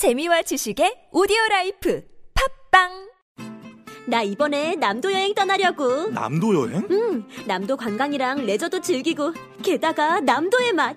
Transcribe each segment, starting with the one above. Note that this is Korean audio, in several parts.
재미와 지식의 오디오 life 팟빵 나 이번에 남도 여행 떠나려고. 남도 여행? 응, 남도 관광이랑 레저도 즐기고, 게다가 남도의 맛.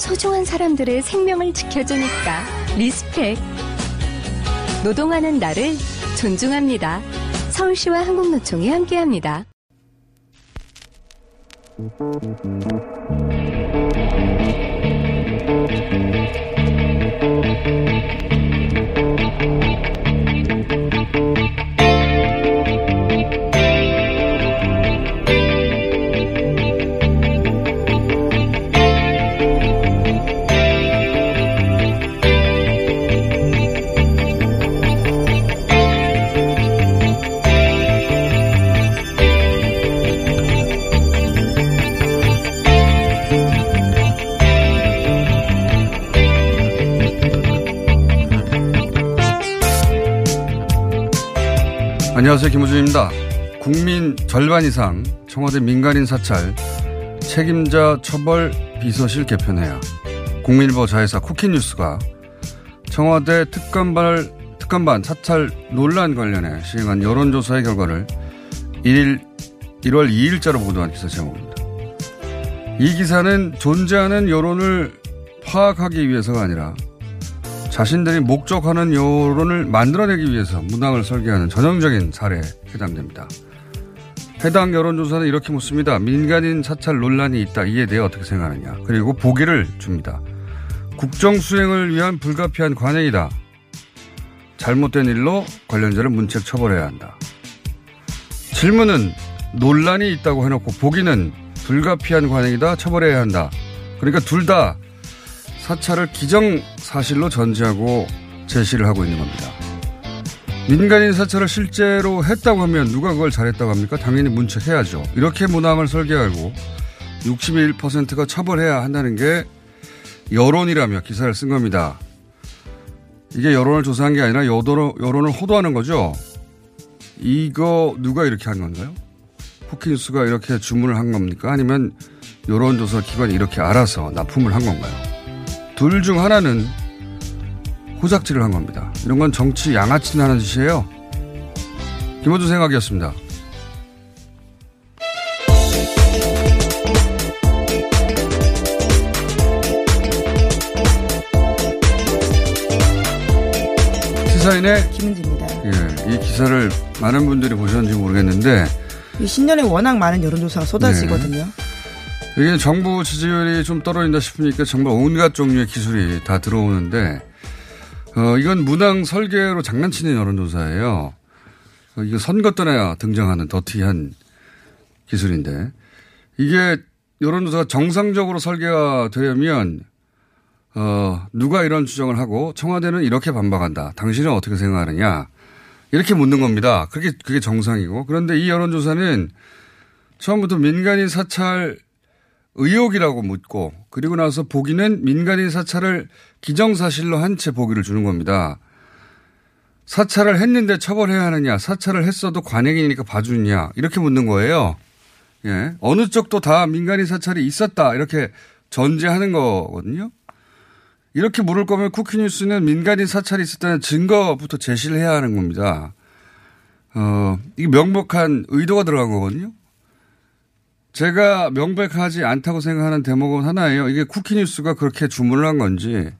소중한 사람들의 생명을 지켜주니까 respect. 노동하는 나를 존중합니다. 서울시와 한국노총이 함께합니다. 안녕하세요. 김우준입니다. 국민 절반 이상 청와대 민간인 사찰 책임자 처벌 비서실 개편해야 국민일보 자회사 쿠키뉴스가 청와대 특감반, 특감반 사찰 논란 관련해 시행한 여론조사의 결과를 1일, 1월 2일자로 보도한 기사 제목입니다. 이 기사는 존재하는 여론을 파악하기 위해서가 아니라 자신들이 목적하는 여론을 만들어내기 위해서 문항을 설계하는 전형적인 사례에 해당됩니다. 해당 여론조사는 이렇게 묻습니다. 민간인 사찰 논란이 있다. 이에 대해 어떻게 생각하느냐. 그리고 보기를 줍니다. 국정 수행을 위한 불가피한 관행이다. 잘못된 일로 관련자를 문책 처벌해야 한다. 질문은 논란이 있다고 해놓고 보기는 불가피한 관행이다. 처벌해야 한다. 그러니까 둘 다 사찰을 기정사실로 전제하고 제시를 하고 있는 겁니다. 민간인 사찰을 실제로 했다고 하면 누가 그걸 잘했다고 합니까? 당연히 문책해야죠. 이렇게 문항을 설계하고 61%가 처벌해야 한다는 게 여론이라며 기사를 쓴 겁니다. 이게 여론을 조사한 게 아니라 여론을, 호도하는 거죠. 이거 누가 이렇게 한 건가요? 포킨스가 이렇게 주문을 한 겁니까? 아니면 여론조사 기관이 이렇게 알아서 납품을 한 건가요? 둘 중 하나는 호작질을 한 겁니다. 이런 건 정치 양아치는 하는 짓이에요. 김호준 생각이었습니다. 시사인의 김은지입니다. 예, 이 기사를 많은 분들이 보셨는지 모르겠는데 이 신년에 워낙 많은 여론조사가 쏟아지거든요. 이게 정부 지지율이 좀 떨어진다 싶으니까 정말 온갖 종류의 기술이 다 들어오는데 어, 이건 문항 설계로 장난치는 여론조사예요. 어, 이거 선거 때나 등장하는 더티한 기술인데 이게 여론조사가 정상적으로 설계가 되려면 어, 누가 이런 주장을 하고 청와대는 이렇게 반박한다. 당신은 어떻게 생각하느냐. 이렇게 묻는 겁니다. 그게, 그게 정상이고. 그런데 이 여론조사는 처음부터 민간인 사찰 의혹이라고 묻고 그리고 나서 보기는 민간인 사찰을 기정사실로 한 채 보기를 주는 겁니다. 사찰을 했는데 처벌해야 하느냐, 사찰을 했어도 관행이니까 봐주느냐, 이렇게 묻는 거예요. 예. 어느 쪽도 다 민간인 사찰이 있었다. 이렇게 전제하는 거거든요. 이렇게 물을 거면 쿠키뉴스는 민간인 사찰이 있었다는 증거부터 제시를 해야 하는 겁니다. 어, 이게 명백한 의도가 들어간 거거든요. 제가 명백하지 않다고 생각하는 대목은 하나예요. 이게 쿠키뉴스가 그렇게 주문을 한 건지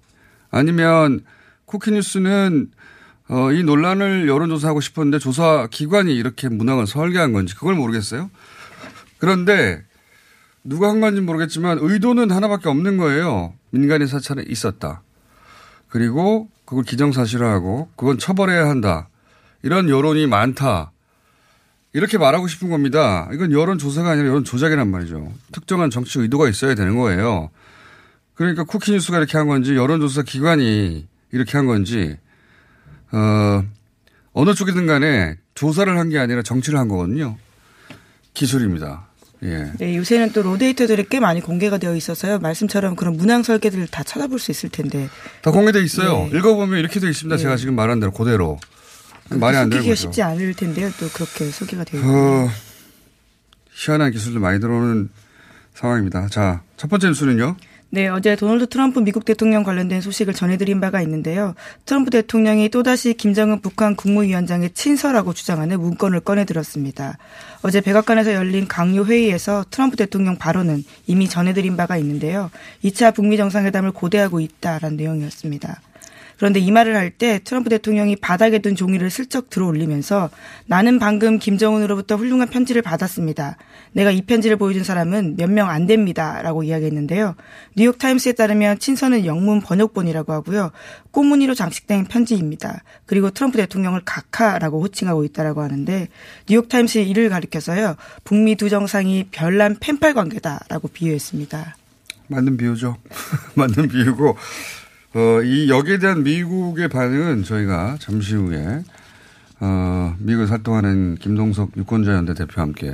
아니면 쿠키뉴스는 어, 이 논란을 여론조사하고 싶었는데 조사 기관이 이렇게 문항을 설계한 건지 그걸 모르겠어요. 그런데 누가 한 건지 모르겠지만 의도는 하나밖에 없는 거예요. 민간인 사찰은 있었다. 그리고 그걸 기정사실화하고 그건 처벌해야 한다. 이런 여론이 많다. 이렇게 말하고 싶은 겁니다. 이건 여론조사가 아니라 여론조작이란 말이죠. 특정한 정치 의도가 있어야 되는 거예요. 그러니까 쿠키뉴스가 이렇게 한 건지 여론조사 기관이 이렇게 한 건지 어, 어느 쪽이든 간에 조사를 한 게 아니라 정치를 한 거거든요. 기술입니다. 예. 네, 요새는 또 로데이터들이 꽤 많이 공개가 되어 있어서요. 말씀처럼 그런 문항 설계들을 다 찾아볼 수 있을 텐데. 다 공개돼 있어요. 네. 읽어보면 이렇게 되어 있습니다. 네. 제가 지금 말한 대로 그대로. 말이 안 되는 기가 거죠. 쉽지 않을 텐데요. 또 그렇게 소개가 되어 있고. 어, 희한한 기술도 많이 들어오는 상황입니다. 자, 첫 번째 뉴스는요. 네, 어제 도널드 트럼프 미국 대통령 관련된 소식을 전해드린 바가 있는데요. 트럼프 대통령이 또다시 김정은 북한 국무위원장의 친서라고 주장하는 문건을 꺼내들었습니다. 어제 백악관에서 열린 강요 회의에서 트럼프 대통령 발언은 이미 전해드린 바가 있는데요. 2차 북미 정상회담을 고대하고 있다라는 내용이었습니다. 그런데 이 말을 할 때 트럼프 대통령이 바닥에 둔 종이를 슬쩍 들어 올리면서 나는 방금 김정은으로부터 훌륭한 편지를 받았습니다. 내가 이 편지를 보여준 사람은 몇 명 안 됩니다. 라고 이야기했는데요. 뉴욕타임스에 따르면 친서는 영문 번역본이라고 하고요. 꽃무늬로 장식된 편지입니다. 그리고 트럼프 대통령을 각하라고 호칭하고 있다라고 하는데 뉴욕타임스의 이를 가리켜서요. 북미 두 정상이 별난 펜팔 관계다라고 비유했습니다. 맞는 비유죠. 맞는 비유고, 어, 이 여기에 대한 미국의 반응은 저희가 잠시 후에, 어, 미국을 활동하는 김동석 유권자연대 대표와 함께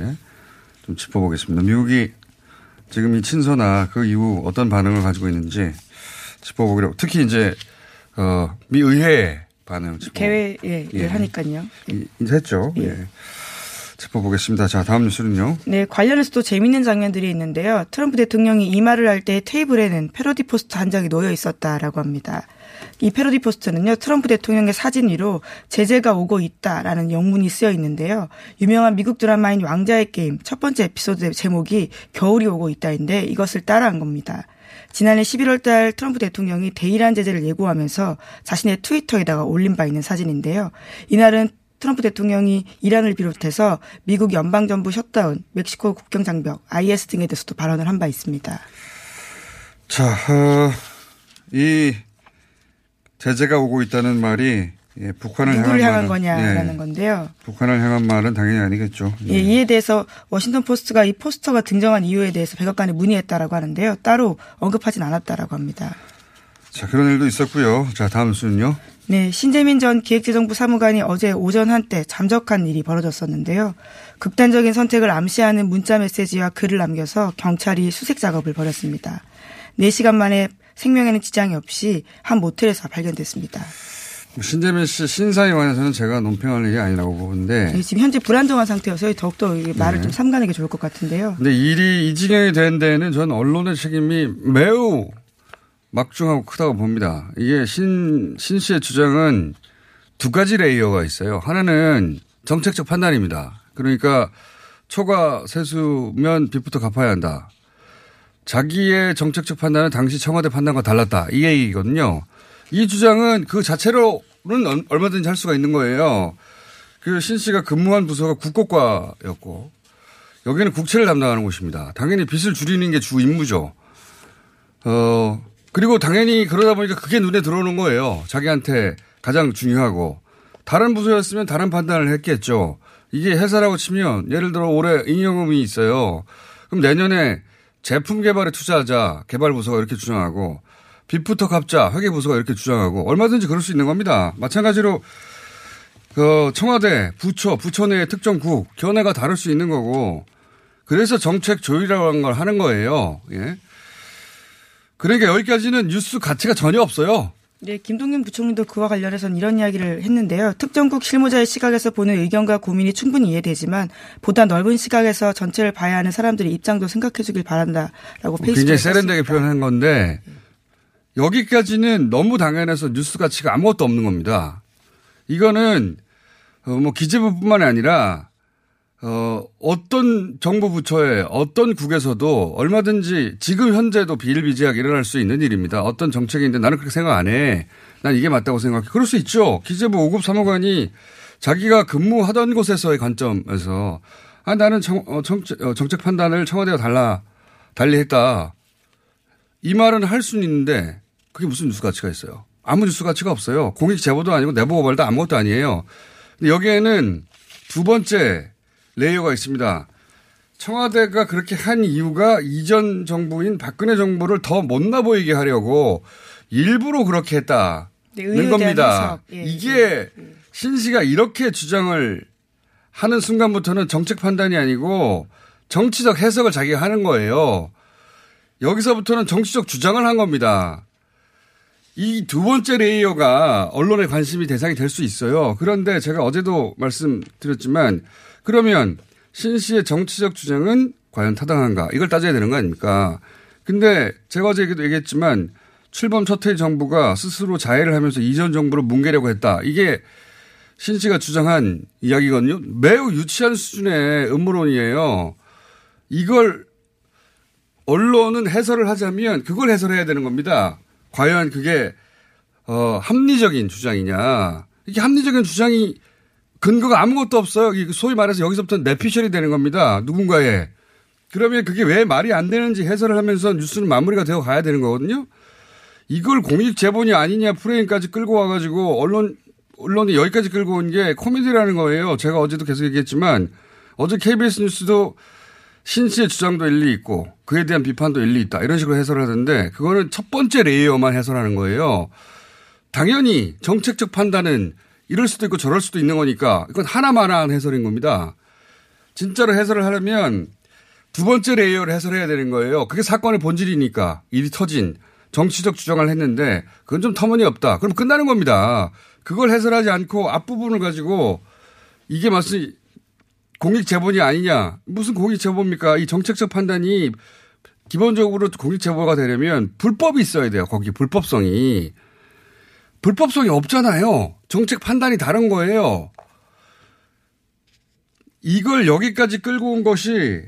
좀 짚어보겠습니다. 미국이 지금 이 친서나 그 이후 어떤 반응을 가지고 있는지 짚어보기로, 특히 이제, 어, 미 의회의 반응 짚어 개회를 예. 하니까요. 이- 인사했죠. 예. 짚어보겠습니다. 자, 다음 뉴스는요. 네, 관련해서 또 재밌는 장면들이 있는데요. 트럼프 대통령이 이 말을 할 때 테이블에는 패러디 포스터 한 장이 놓여 있었다라고 합니다. 이 패러디 포스터는요, 트럼프 대통령의 사진 위로 제재가 오고 있다라는 영문이 쓰여 있는데요. 유명한 미국 드라마인 왕자의 게임 첫 번째 에피소드 제목이 겨울이 오고 있다인데 이것을 따라한 겁니다. 지난해 11월 달 트럼프 대통령이 대이란 제재를 예고하면서 자신의 트위터에다가 올린 바 있는 사진인데요. 이날은 트럼프 대통령이 이란을 비롯해서 미국 연방정부 셧다운, 멕시코 국경 장벽, IS 등에 대해서도 발언을 한 바 있습니다. 자, 어, 이 제재가 오고 있다는 말이 예, 북한을 누구를 향한 향한 말은, 거냐라는 예, 건데요. 북한을 향한 말은 당연히 아니겠죠. 예. 예, 이에 대해서 워싱턴 포스트가 이 포스터가 등장한 이유에 대해서 백악관에 문의했다라고 하는데요. 따로 언급하진 않았다라고 합니다. 자, 그런 일도 있었고요. 자, 다음 수는요. 네, 신재민 전 기획재정부 사무관이 어제 오전 한때 잠적한 일이 벌어졌었는데요. 극단적인 선택을 암시하는 문자 메시지와 글을 남겨서 경찰이 수색 작업을 벌였습니다. 4시간 만에 생명에는 지장이 없이 한 모텔에서 발견됐습니다. 신재민 씨 신사에 관해서는 제가 논평할 일이 아니라고 보는데 네, 지금 현재 불안정한 상태여서 더욱더 이 말을 네. 좀 삼가는 게 좋을 것 같은데요. 근데 일이 이 지경이 된 데는 전 언론의 책임이 매우 막중하고 크다고 봅니다. 이게 신, 신 씨의 주장은 두 가지 레이어가 있어요. 하나는 정책적 판단입니다. 그러니까 초과 세수면 빚부터 갚아야 한다. 자기의 정책적 판단은 당시 청와대 판단과 달랐다. 이 얘기거든요. 이 주장은 그 자체로는 얼- 얼마든지 할 수가 있는 거예요. 그 신 씨가 근무한 부서가 국고과였고 여기는 국채를 담당하는 곳입니다. 당연히 빚을 줄이는 게 주 임무죠. 어, 그리고 당연히 그러다 보니까 그게 눈에 들어오는 거예요. 자기한테 가장 중요하고. 다른 부서였으면 다른 판단을 했겠죠. 이게 회사라고 치면 예를 들어 올해 잉여금이 있어요. 그럼 내년에 제품 개발에 투자하자 개발 부서가 이렇게 주장하고 빚부터 갚자 회계 부서가 이렇게 주장하고 얼마든지 그럴 수 있는 겁니다. 마찬가지로 그 청와대 부처 부처 내의 특정 국 견해가 다를 수 있는 거고 그래서 정책 조율이라고 하는 걸 하는 거예요. 예. 그러니까 여기까지는 뉴스 가치가 전혀 없어요. 네, 김동연 부총리도 그와 관련해서는 이런 이야기를 했는데요. 특정국 실무자의 시각에서 보는 의견과 고민이 충분히 이해되지만 보다 넓은 시각에서 전체를 봐야 하는 사람들의 입장도 생각해 주길 바란다라고 페이스북에 굉장히 썼습니다. 세련되게 표현한 건데 여기까지는 너무 당연해서 뉴스 가치가 아무것도 없는 겁니다. 이거는 어, 뭐 기재부뿐만이 아니라 어, 어떤 정부 부처에 어떤 국에서도 얼마든지 지금 현재도 비일비재하게 일어날 수 있는 일입니다. 어떤 정책인데 나는 그렇게 생각 안 해. 난 이게 맞다고 생각해. 그럴 수 있죠. 기재부 5급 사무관이 자기가 근무하던 곳에서의 관점에서 아, 나는 정, 어, 정책, 어, 정책 판단을 청와대와 달라, 달리 했다. 이 말은 할 수는 있는데 그게 무슨 뉴스 가치가 있어요. 아무 뉴스 가치가 없어요. 공익 제보도 아니고 내부 고발도 아무것도 아니에요. 근데 여기에는 두 번째 레이어가 있습니다. 청와대가 그렇게 한 이유가 이전 정부인 박근혜 정부를 더 못나 보이게 하려고 일부러 그렇게 했다는 네, 겁니다. 예, 이게 신 씨가 이렇게 주장을 하는 순간부터는 정책 판단이 아니고 정치적 해석을 자기가 하는 거예요. 여기서부터는 정치적 주장을 한 겁니다. 이 두 번째 레이어가 언론의 관심이 대상이 될 수 있어요. 그런데 제가 어제도 말씀드렸지만 그러면 신 씨의 정치적 주장은 과연 타당한가? 이걸 따져야 되는 거 아닙니까? 근데 제가 어제 얘기했지만 출범 첫해 정부가 스스로 자해를 하면서 이전 정부를 뭉개려고 했다. 이게 신 씨가 주장한 이야기거든요. 매우 유치한 수준의 음모론이에요. 이걸 언론은 해설을 하자면 그걸 해설해야 되는 겁니다. 과연 그게 어, 합리적인 주장이냐. 이게 합리적인 주장이 근거가 아무것도 없어요. 소위 말해서 여기서부터 내피셜이 되는 겁니다. 누군가의. 그러면 그게 왜 말이 안 되는지 해설을 하면서 뉴스는 마무리가 되어 가야 되는 거거든요. 이걸 공익 제본이 아니냐 프레임까지 끌고 와가지고 언론 언론이 여기까지 끌고 온 게 코미디라는 거예요. 제가 어제도 계속 얘기했지만 어제 KBS 뉴스도 신 씨의 주장도 일리 있고 그에 대한 비판도 일리 있다 이런 식으로 해설을 하던데 그거는 첫 번째 layer만 해설하는 거예요. 당연히 정책적 판단은 이럴 수도 있고 저럴 수도 있는 거니까 이건 하나마나한 해설인 겁니다. 진짜로 해설을 하려면 두 번째 layer를 해설해야 되는 거예요. 그게 사건의 본질이니까 일이 터진 정치적 주장을 했는데 그건 좀 터무니없다. 그럼 끝나는 겁니다. 그걸 해설하지 않고 앞부분을 가지고 이게 마치 공익 제보 아니냐. 무슨 공익 제보입니까? 이 정책적 판단이 기본적으로 공익 제보가 되려면 불법이 있어야 돼요. 거기 불법성이. 불법성이 없잖아요. 정책 판단이 다른 거예요. 이걸 여기까지 끌고 온 것이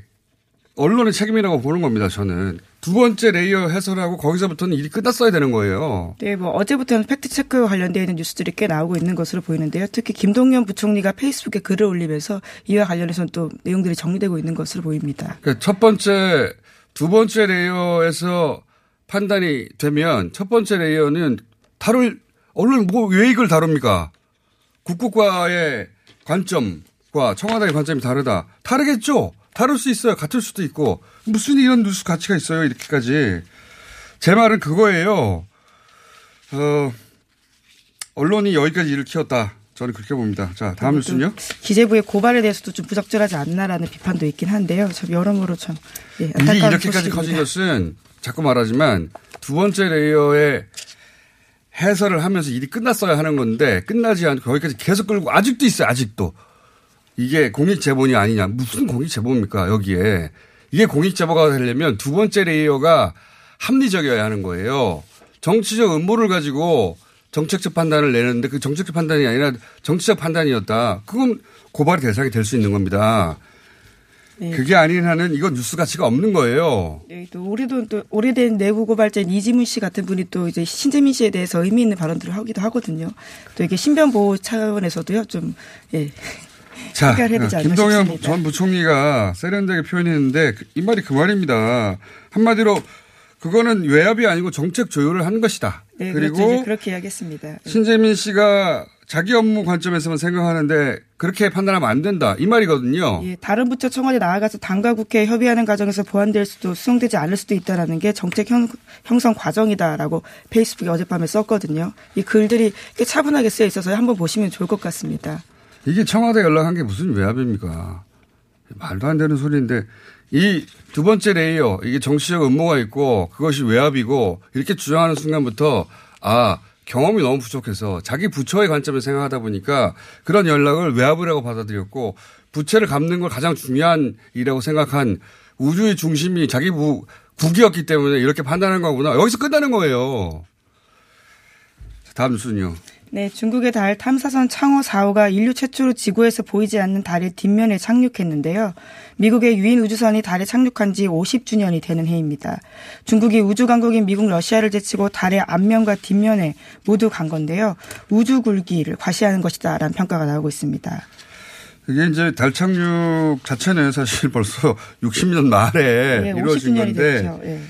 언론의 책임이라고 보는 겁니다. 저는 두 번째 layer 해설하고 거기서부터는 일이 끝났어야 되는 거예요. 네, 뭐 어제부터는 fact check와 관련되어 있는 뉴스들이 꽤 나오고 있는 것으로 보이는데요. 특히 김동연 부총리가 Facebook에 글을 올리면서 이와 관련해서는 또 내용들이 정리되고 있는 것으로 보입니다. 그러니까 첫 번째, 두 번째 layer에서 판단이 되면 첫 번째 layer는 다룰 언론 뭐 왜 이걸 다룹니까? 국과 과의 관점과 청와대의 관점이 다르다. 다르겠죠. 다를 수 있어요. 같을 수도 있고 무슨 이런 뉴스 가치가 있어요. 이렇게까지 제 말은 그거예요. 어, 언론이 여기까지 일을 키웠다. 저는 그렇게 봅니다. 자, 다음 뉴스는요? 기재부의 고발에 대해서도 좀 부적절하지 않나라는 비판도 있긴 한데요. 참 여러모로 참 예, 안타까운 이렇게까지 소식입니다. 커진 것은 자꾸 말하지만 두 번째 layer의 해설을 하면서 일이 끝났어야 하는 건데 끝나지 않고 거기까지 계속 끌고 아직도 있어요. 아직도. 이게 공익 제보이 아니냐. 무슨 공익 제보입니까? 여기에. 이게 공익 제보가 되려면 두 번째 layer가 합리적이어야 하는 거예요. 정치적 음모를 가지고 정책적 판단을 내는데 그 정책적 판단이 아니라 정치적 판단이었다. 그건 고발의 대상이 될 수 있는 겁니다. 네. 그게 아닌 한은 이건 뉴스 가치가 없는 거예요. 네, 또 우리도 또 오래된 내부 고발자인 이지문 씨 같은 분이 또 이제 신재민 씨에 대해서 의미 있는 발언들을 하기도 하거든요. 또 이게 신변 보호 차원에서도요 좀 예. 자, 싶습니다. 전 부총리가 세련되게 표현했는데 그- 이 말이 그 말입니다. 한마디로 그거는 외압이 아니고 정책 조율을 한 것이다. 네, 그리고 그리고 그렇게 이야기했습니다. 신재민 씨가 자기 업무 관점에서만 생각하는데 그렇게 판단하면 안 된다. 이 말이거든요. 예, 다른 부처 청와대 나아가서 당과 국회에 협의하는 과정에서 보완될 수도 수용되지 않을 수도 있다라는 게 정책 형, 형성 과정이다라고 페이스북에 어젯밤에 썼거든요. 이 글들이 꽤 차분하게 쓰여 있어서 한번 보시면 좋을 것 같습니다. 이게 청와대 연락한 게 무슨 외압입니까? 말도 안 되는 소리인데 이 두 번째 layer 이게 정치적 음모가 있고 그것이 외압이고 이렇게 주장하는 순간부터 아 경험이 너무 부족해서 자기 부처의 관점에서 생각하다 보니까 그런 연락을 외압이라고 받아들였고 부채를 갚는 걸 가장 중요한 일이라고 생각한 우주의 중심이 자기 부, 국이었기 때문에 이렇게 판단한 거구나. 여기서 끝나는 거예요. 다음 뉴스는요. 네, 중국의 달 탐사선 창호 4호가 인류 최초로 지구에서 보이지 않는 달의 뒷면에 착륙했는데요. 미국의 유인 우주선이 달에 착륙한 지 50주년이 되는 해입니다. 중국이 우주 강국인 미국 러시아를 제치고 달의 앞면과 뒷면에 모두 간 건데요. 우주 굴기를 과시하는 것이다라는 평가가 나오고 있습니다. 이게 이제 달 착륙 자체는 사실 벌써 60년 말에 네, 이루어진 건데 네.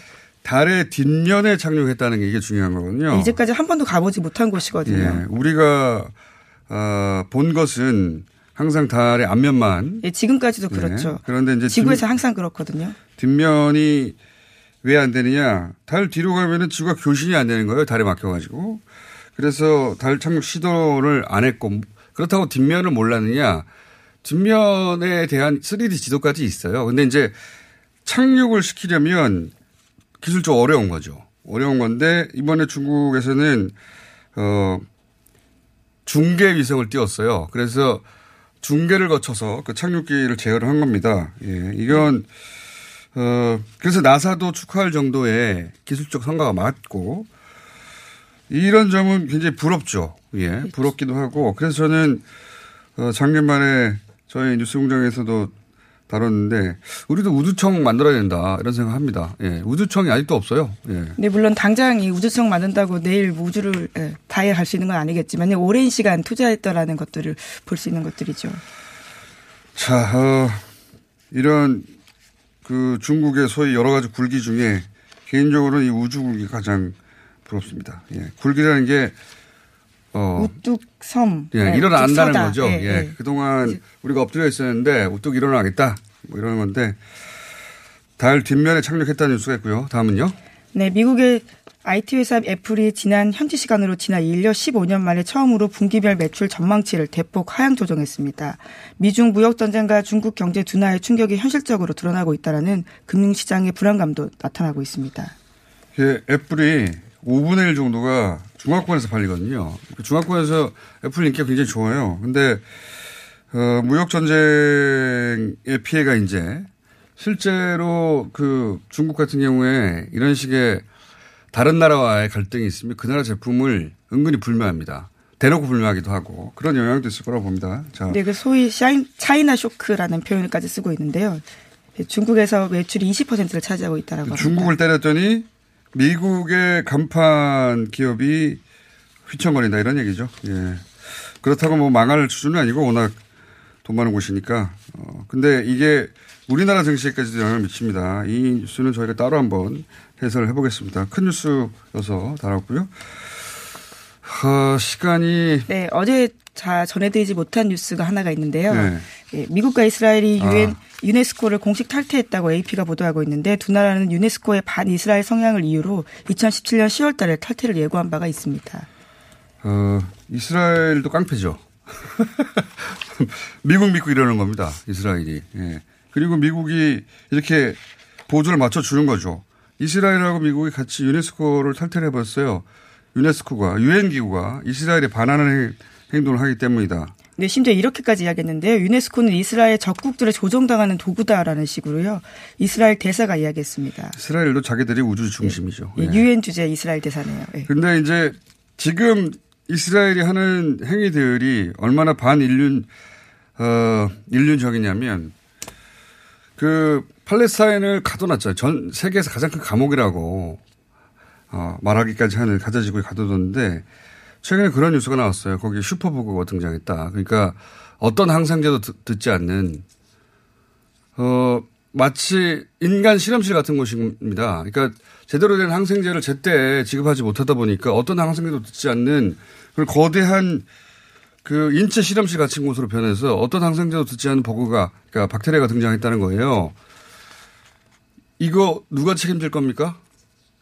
달의 뒷면에 착륙했다는 게 이게 중요한 거거든요. 이제까지 한 번도 가보지 못한 곳이거든요. 예, 우리가 어, 본 것은 항상 달의 앞면만. 예, 지금까지도 예, 그렇죠. 그런데 이제 지구에서 뒷, 항상 그렇거든요. 뒷면이 왜 안 되느냐? 달 뒤로 가면은 지구가 교신이 안 되는 거예요. 달에 막혀가지고. 그래서 달 착륙 시도를 안 했고 그렇다고 뒷면을 몰랐느냐? 뒷면에 대한 3D 지도까지 있어요. 근데 이제 착륙을 시키려면 기술적으로 어려운 거죠. 어려운 건데 이번에 중국에서는 어 중계 위성을 띄웠어요. 그래서 중계를 거쳐서 그 착륙기를 제어를 한 겁니다. 예. 이건 어 그래서 나사도 축하할 정도의 기술적 성과가 맞고 이런 점은 굉장히 부럽죠. 예. 부럽기도 하고 그래서 저는 어 작년 말에 저희 뉴스공장에서도 다뤘는데 우리도 우주청 만들어야 된다 이런 생각합니다. 예, 우주청이 아직도 없어요. 예. 네, 물론 당장 이 우주청 만든다고 내일 우주를 예, 다해 갈 수 있는 건 아니겠지만 오랜 시간 투자했다라는 것들을 볼 수 있는 것들이죠. 자, 어, 이런 그 중국의 소위 여러 가지 굴기 중에 개인적으로는 이 우주 굴기 가장 부럽습니다. 예, 굴기라는 게 어. 우뚝 섬. 예, 네, 일어난다는 거죠. 예, 예. 예. 그동안 우리가 엎드려 있었는데 우뚝 일어나겠다. 뭐 이러는 건데 달 뒷면에 착륙했다는 뉴스가 있고요. 다음은요. 네, 미국의 IT 회사 애플이 지난 현지 시간으로 지난 1년 15년 만에 처음으로 분기별 매출 전망치를 대폭 하향 조정했습니다. 미중 무역 전쟁과 중국 경제 둔화의 충격이 현실적으로 드러나고 있다라는 금융 시장의 불안감도 나타나고 있습니다. 예, 애플이 5분의 1 정도가 중화권에서 팔리거든요. 그 중화권에서 애플 인기가 굉장히 좋아요. 근데 어, 무역 전쟁의 피해가 이제 실제로 그 중국 같은 경우에 이런 식의 다른 나라와의 갈등이 있으면 그 나라 제품을 은근히 불매합니다. 대놓고 불매하기도 하고 그런 영향도 있을 거라고 봅니다. 자. 네, 그 소위 샤인, 차이나 쇼크라는 표현까지 쓰고 있는데요. 중국에서 매출이 20%를 차지하고 있다라고 합니다. 중국을 때렸더니 미국의 간판 기업이 휘청거린다 이런 얘기죠. 예. 그렇다고 뭐 망할 수준은 아니고 워낙 돈 많은 곳이니까. 어, 근데 이게 우리나라 증시에까지도 영향을 미칩니다. 이 뉴스는 저희가 따로 한번 해설을 해보겠습니다. 큰 뉴스여서 다뤘고요. 어, 시간이. 네, 어제 자 전해드리지 못한 뉴스가 하나가 있는데요. 네. 예, 미국과 이스라엘이 유엔 아. 유네스코를 공식 탈퇴했다고 AP가 보도하고 있는데 두 나라는 유네스코의 반 이스라엘 성향을 이유로 2017년 10월달에 탈퇴를 예고한 바가 있습니다. 어, 이스라엘도 깡패죠. 미국 믿고 이러는 겁니다. 이스라엘이. 예. 그리고 미국이 이렇게 보조를 맞춰주는 거죠. 이스라엘하고 미국이 같이 유네스코를 탈퇴를 해봤어요. 유네스코가 유엔 기구가 이스라엘에 반하는 행동을 하기 때문이다. 네, 심지어 이렇게까지 이야기했는데요. 유네스코는 이스라엘 적국들을 조종당하는 도구다라는 식으로요. 이스라엘 대사가 이야기했습니다. 이스라엘도 자기들이 우주 중심이죠. 네. 네. 유엔 주재 이스라엘 대사네요. 네. 근데 이제 지금 이스라엘이 하는 행위들이 얼마나 반인륜 어 인륜적이냐면 그 팔레스타인을 가둬놨죠. 전 세계에서 가장 큰 감옥이라고 어 말하기까지 하는 가자지구에 가둬뒀는데 최근에 그런 뉴스가 나왔어요. 거기 슈퍼부고가 등장했다. 그러니까 어떤 항상제도 듣 지 않는 어 마치 인간 실험실 같은 곳입니다. 그러니까 제대로 된 항생제를 제때 지급하지 못하다 보니까 어떤 항생제도 듣지 않는 그 거대한 그 인체 실험실 같은 곳으로 변해서 어떤 항생제도 듣지 않는 버그가 그러니까 박테리아가 등장했다는 거예요. 이거 누가 책임질 겁니까?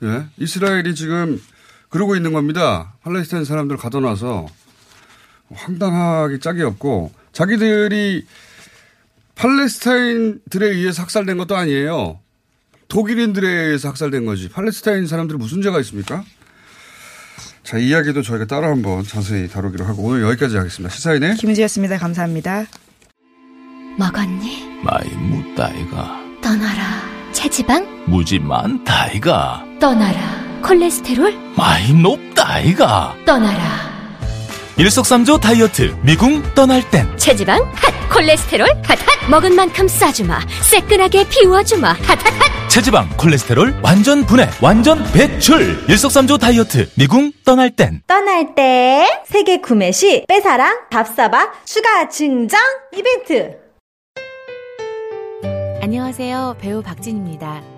예? 이스라엘이 지금 그러고 있는 겁니다. 팔레스타인 사람들 가둬놔서 황당하게 짝이 없고 자기들이 팔레스타인들에 의해서 학살된 것도 아니에요. 독일인들에 의해서 학살된 거지. 팔레스타인 사람들이 무슨 죄가 있습니까? 자, 이 이야기도 저희가 따로 한번 자세히 다루기로 하고 오늘 여기까지 하겠습니다. 시사인의 김은지였습니다. 감사합니다. 먹었니? 많이 묻다이가 떠나라. 체지방? 무지 많다이가 떠나라. 콜레스테롤? 많이 높다이가 떠나라. 일석삼조 다이어트 미궁 떠날 땐 체지방? 핫! 콜레스테롤? 핫! 핫! 먹은 만큼 싸주마. 새끈하게 비워주마. 핫! 핫! 핫! 체지방 콜레스테롤 완전 분해 완전 배출 일석삼조 다이어트 미궁 떠날 땐 떠날 때 세계 구매 시 빼사랑 밥사바 추가 증정 이벤트 안녕하세요. 배우 박진입니다.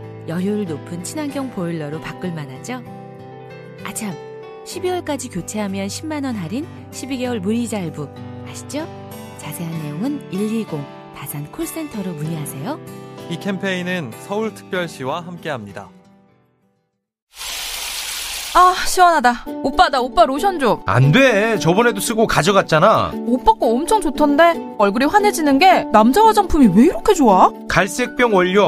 열효율 높은 친환경 보일러로 바꿀 만하죠? 아참, 12월까지 교체하면 10만원 할인, 12개월 무이자 할부. 아시죠? 자세한 내용은 120 다산 콜센터로 문의하세요. 이 캠페인은 서울특별시와 함께합니다. 아, 시원하다. 오빠, 나 오빠 로션 좀. 안 돼. 저번에도 쓰고 가져갔잖아. 오빠 거 엄청 좋던데? 얼굴이 환해지는 게 남자 화장품이 왜 이렇게 좋아? 갈색병 원료,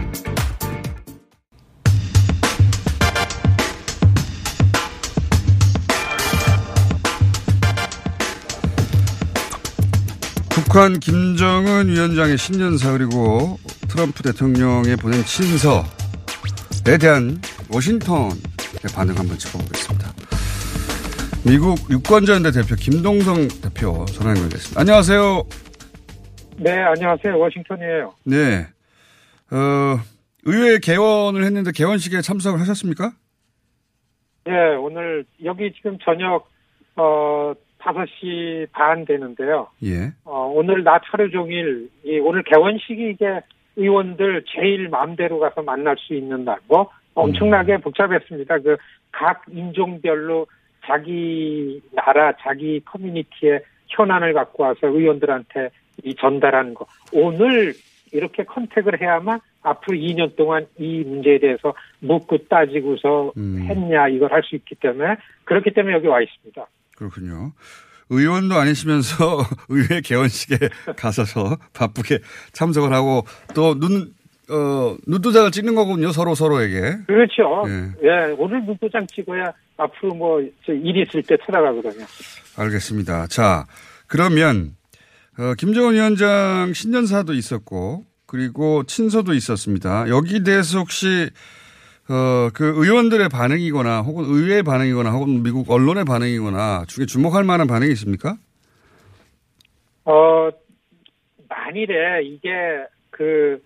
북한 김정은 위원장의 신년사 그리고 트럼프 대통령의 보낸 친서에 대한 워싱턴의 반응 한번 짚어보겠습니다. 미국 유권자연대 대표 김동성 대표 전화 연결됐습니다. 안녕하세요. 네, 안녕하세요. 워싱턴이에요. 네. 어, 의회 개원을 했는데 개원식에 참석을 하셨습니까? 네, 오늘 여기 지금 저녁 어 5시 반 되는데요. 예. 어, 오늘 낮 하루 종일 이 오늘 개원식이 이게 의원들 제일 마음대로 가서 만날 수 있는 날. 뭐 엄청나게 복잡했습니다. 그 각 인종별로 자기 나라, 자기 커뮤니티의 현안을 갖고 와서 의원들한테 이 전달하는 거. 오늘 이렇게 컨택을 해야만 앞으로 2년 동안 이 문제에 대해서 묻고 따지고서 음. 했냐 이걸 할 수 있기 때문에 그렇기 때문에 여기 와 있습니다. 그렇군요. 의원도 아니시면서 의회 개원식에 가셔서 바쁘게 참석을 하고 또 눈, 어, 눈도장을 찍는 거군요. 서로 서로에게. 그렇죠. 예. 예, 오늘 눈도장 찍어야 앞으로 뭐, 저일 있을 때 찾아가거든요. 알겠습니다. 자, 그러면, 어, 김정은 위원장 신년사도 있었고, 그리고 친서도 있었습니다. 여기 대해서 혹시, 어, 그 의원들의 반응이거나, 혹은 의회의 반응이거나, 혹은 미국 언론의 반응이거나, 중에 주목할 만한 반응이 있습니까? 어, 만일에 이게 그,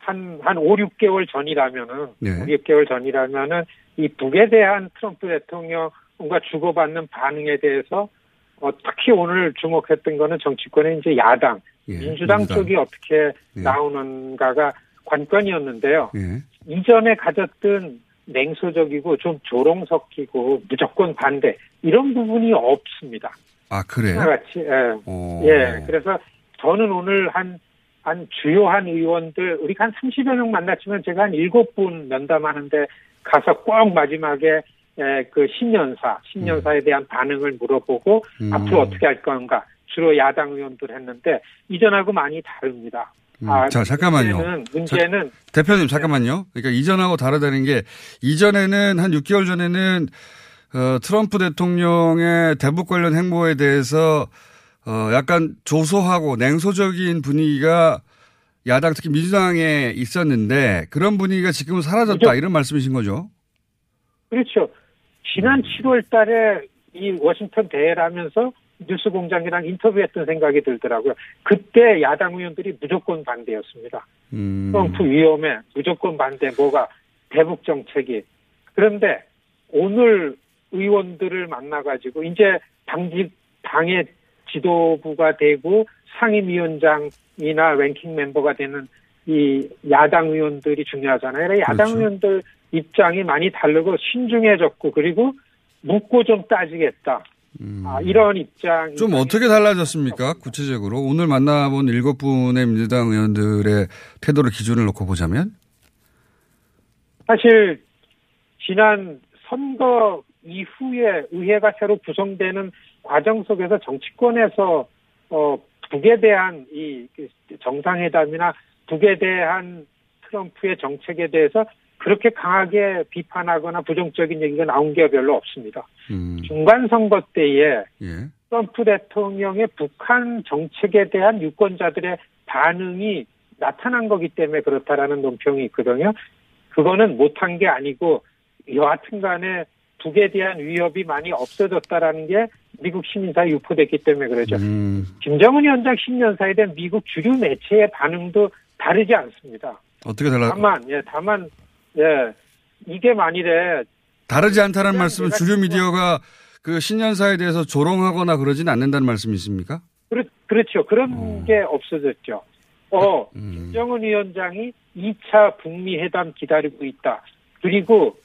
한, 한 5, 6개월 전이라면은, 네. 5, 6개월 전이라면은, 이 북에 대한 트럼프 대통령과 주고받는 반응에 대해서, 어, 특히 오늘 주목했던 거는 정치권의 이제 야당, 예, 민주당, 민주당. 쪽이 어떻게 예. 나오는가가 관건이었는데요. 예. 이전에 가졌던 냉소적이고 좀 조롱 섞이고 무조건 반대 이런 부분이 없습니다. 아, 그래요? 하나같이 예. 어. 예. 그래서 저는 오늘 한, 한 주요한 의원들, 우리가 한 30여 명 만났지만 제가 한 7분 면담하는데 가서 꼭 마지막에 예, 그 신년사, 신년사에 대한 반응을 물어보고 음. 앞으로 어떻게 할 건가 주로 야당 의원들 했는데 이전하고 많이 다릅니다. 음, 자, 잠깐만요. 문제는, 문제는 대표님 잠깐만요. 그러니까 이전하고 다르다는 게 이전에는 한 6개월 전에는 어, 트럼프 대통령의 대북 관련 행보에 대해서 어, 약간 조소하고 냉소적인 분위기가 야당 특히 민주당에 있었는데 그런 분위기가 지금은 사라졌다 그죠. 이런 말씀이신 거죠? 그렇죠. 지난 7월 달에 이 워싱턴 대회라면서 뉴스공장이랑 인터뷰했던 생각이 들더라고요. 그때 야당 의원들이 무조건 반대였습니다. 음. 트럼프 위험에 무조건 반대, 뭐가 대북 정책이. 그런데 오늘 의원들을 만나가지고 이제 당직 당의 지도부가 되고 상임위원장이나 랭킹 멤버가 되는 이 야당 의원들이 중요하잖아요. 야당 그렇죠. 의원들 입장이 많이 다르고 신중해졌고 그리고 묻고 좀 따지겠다. 아, 이런 입장. 음. 좀 어떻게 달라졌습니까? 구체적으로 오늘 만나본 일곱 분의 민주당 의원들의 태도를 기준을 놓고 보자면 사실 지난 선거 이후에 의회가 새로 구성되는 과정 속에서 정치권에서 어 북에 대한 이 정상회담이나 북에 대한 트럼프의 정책에 대해서 그렇게 강하게 비판하거나 부정적인 얘기가 나온 게 별로 없습니다. 음, 중간 선거 때에 예. 트럼프 대통령의 북한 정책에 대한 유권자들의 반응이 나타난 거기 때문에 그렇다라는 논평이 있거든요. 그거는 못한 게 아니고 여하튼 간에 북에 대한 위협이 많이 없어졌다라는 게 미국 시민사에 유포됐기 때문에 그러죠. 음, 김정은 위원장 신년사에 대한 미국 주류 매체의 반응도 다르지 않습니다. 어떻게 달라? 다만, 예, 다만, 예, 이게 만일에 다르지 않다는 말씀은 주류 미디어가 그 신년사에 대해서 조롱하거나 그러진 않는다는 말씀이십니까? 그렇, 그렇죠. 그런 게 없어졌죠. 어, 음. 김정은 위원장이 2차 북미 회담 기다리고 있다. 그리고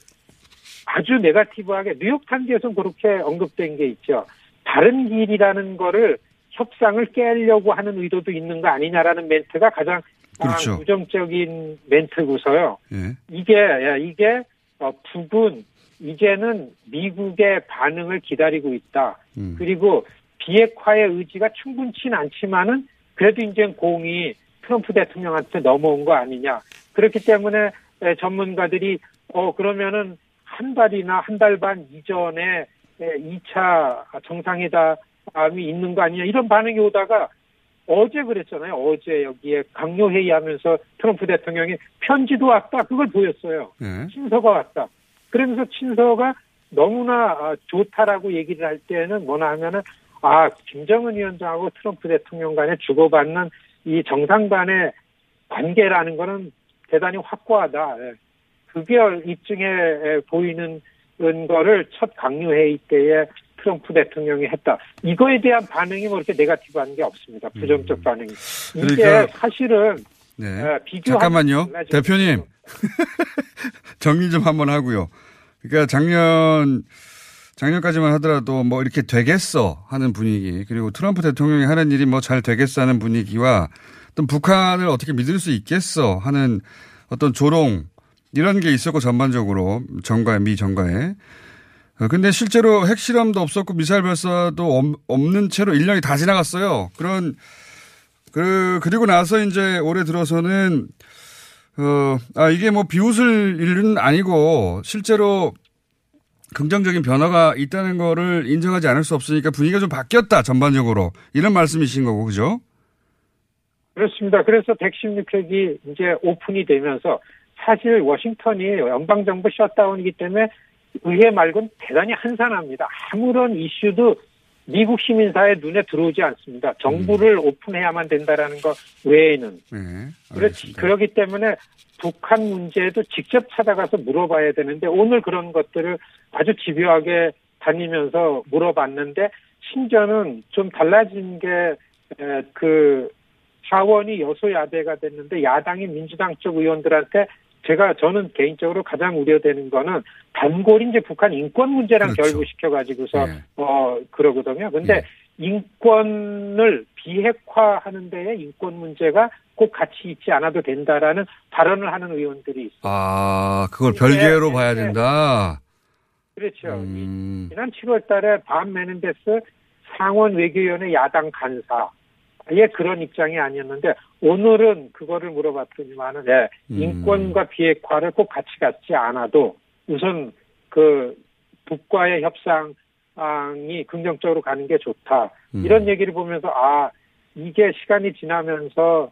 아주 네가티브하게 뉴욕 탄지에서 그렇게 언급된 게 있죠. 다른 길이라는 거를 협상을 깨려고 하는 의도도 있는 거 아니냐라는 멘트가 가장 아, 그렇죠. 부정적인 멘트고서요. 예. 이게 야, 이게 어, 북은 이제는 미국의 반응을 기다리고 있다. 음. 그리고 비핵화의 의지가 충분치는 않지만은 그래도 이제 공이 트럼프 대통령한테 넘어온 거 아니냐. 그렇기 때문에 에, 전문가들이 어 그러면은 한 달이나 한 달 반 이전에 에, 2차 정상회담이 있는 거 아니냐 이런 반응이 오다가 어제 그랬잖아요. 어제 여기에 강요 회의 하면서 트럼프 대통령이 편지도 왔다. 그걸 보였어요. 예. 친서가 왔다. 그러면서 친서가 너무나 아, 좋다라고 얘기를 할 때는 뭐나 하면은 아 김정은 위원장하고 트럼프 대통령 간에 주고받는 이 정상 간의 관계라는 거는 대단히 확고하다. 예. 그게 입증해 에, 보이는 거를 첫 강요회의 때에 트럼프 대통령이 했다. 이거에 대한 반응이 뭐 이렇게 네가티브한 게 없습니다. 부정적 반응이. 이게 그러니까- 사실은 네. 예, 비교하면 잠깐만요. 대표님. 정리 좀 한번 하고요. 그러니까 작년, 작년까지만 하더라도 뭐 이렇게 되겠어 하는 분위기, 그리고 트럼프 대통령이 하는 일이 뭐 잘 되겠어 하는 분위기와 또 북한을 어떻게 믿을 수 있겠어 하는 어떤 조롱, 이런 게 있었고 전반적으로 정가에, 미 정가에. 어, 근데 실제로 핵실험도 없었고 미사일 발사도 없- 없는 채로 1년이 다 지나갔어요. 그런 그, 그리고 나서 이제 올해 들어서는, 어, 아, 이게 뭐 비웃을 일은 아니고, 실제로 긍정적인 변화가 있다는 거를 인정하지 않을 수 없으니까 분위기가 좀 바뀌었다, 전반적으로. 이런 말씀이신 거고, 그죠? 그렇습니다. 그래서 116핵이 이제 오픈이 되면서 사실 워싱턴이 연방정부 셧다운이기 때문에 의회 말고는 대단히 한산합니다. 아무런 이슈도 미국 시민사회 눈에 들어오지 않습니다. 정부를 오픈해야만 된다라는 것 외에는. 네. 그렇지. 그렇기 때문에 북한 문제도 직접 찾아가서 물어봐야 되는데 오늘 그런 것들을 아주 집요하게 다니면서 물어봤는데 심지어는 좀 달라진 게그 자원이 여소야대가 됐는데 야당이 민주당 쪽 의원들한테 제가 저는 개인적으로 가장 우려되는 거는 단골이 이제 북한 인권 문제랑 그렇죠. 결부시켜 가지고서 네. 어 그러거든요. 근데 인권을 비핵화하는 데에 인권 문제가 꼭 같이 있지 않아도 된다라는 발언을 하는 의원들이 있어요. 아, 그걸 네, 별개로 네, 봐야 네. 된다. 그렇죠. 음, 지난 7월 달에 밤 메넨데스 상원 외교위원회 야당 간사 의 그런 입장이 아니었는데 오늘은 그거를 물어봤더니만은 네, 음. 인권과 비핵화를 꼭 같이 갖지 않아도 우선 그 북과의 협상이 긍정적으로 가는 게 좋다. 음. 이런 얘기를 보면서 아 이게 시간이 지나면서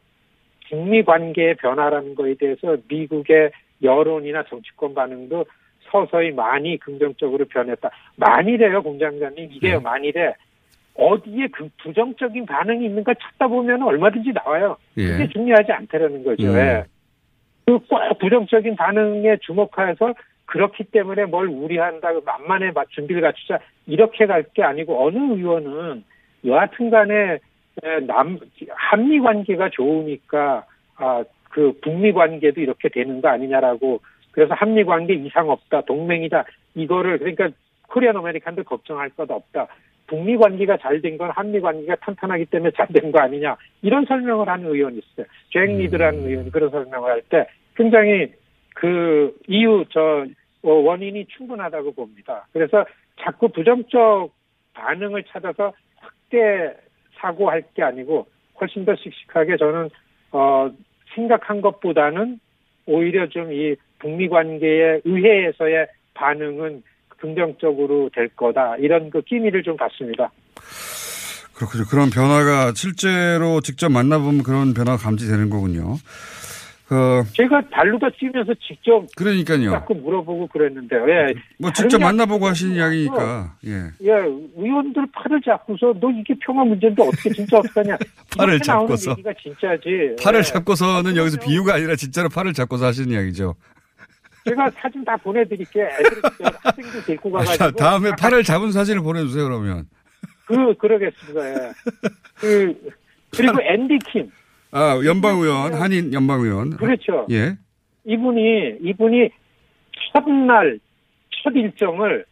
북미 관계의 변화라는 거에 대해서 미국의 여론이나 정치권 반응도 서서히 많이 긍정적으로 변했다. 만일에요, 공장장님, 이게 네. 만일에 어디에 그 부정적인 반응이 있는가 찾다 보면 얼마든지 나와요. 예. 그게 중요하지 않다라는 거죠. 음. 예. 그꼭 부정적인 반응에 주목해서 그렇기 때문에 뭘 우려한다고 만만에 맞- 준비를 갖추자 이렇게 갈 게 아니고 어느 의원은 여하튼 간에 에, 남 한미 관계가 좋으니까 아 그 북미 관계도 이렇게 되는 거 아니냐라고 그래서 한미 관계 이상 없다 동맹이다 이거를 그러니까 Korean American들 걱정할 것 없다 북미 관계가 잘 된 건 한미 관계가 탄탄하기 때문에 잘 된 거 아니냐. 이런 설명을 하는 의원이 있어요. 잭 리드라는 의원이 그런 설명을 할 때 굉장히 그 이유 저 어, 원인이 충분하다고 봅니다. 그래서 자꾸 부정적 반응을 찾아서 확대 사고할 게 아니고 훨씬 더 씩씩하게 저는 어 생각한 것보다는 오히려 좀 이 북미 관계의 의회에서의 반응은 긍정적으로 될 거다 이런 그 끼미를 좀 봤습니다. 그렇군요. 그런 변화가 실제로 직접 만나보면 그런 변화가 감지되는 거군요. 그, 제가 발로다 뛰면서 직접 그러니까요. 자꾸 물어보고 그랬는데요. 예. 뭐 직접 만나보고 하신 이야기니까, 예. 예, 의원들 팔을 잡고서 너 이게 평화 문제인데 어떻게 진짜 어떡하냐. 팔을 잡고서. 얘기가 진짜지. 팔을 예. 잡고서는 여기서 비유가 아니라 진짜로 팔을 잡고서 하시는 이야기죠. 제가 사진 다 보내드릴게. 애들 학생들 데리고 아, 가가지고. 자, 다음에 팔을 잡은 사진을 보내주세요, 그러면. 그 그러겠습니다. 예. 그 그리고 앤디 킴. 아, 연방의원, 한인 연방의원. 그렇죠. 예. 이분이 이분이 첫날 첫 일정을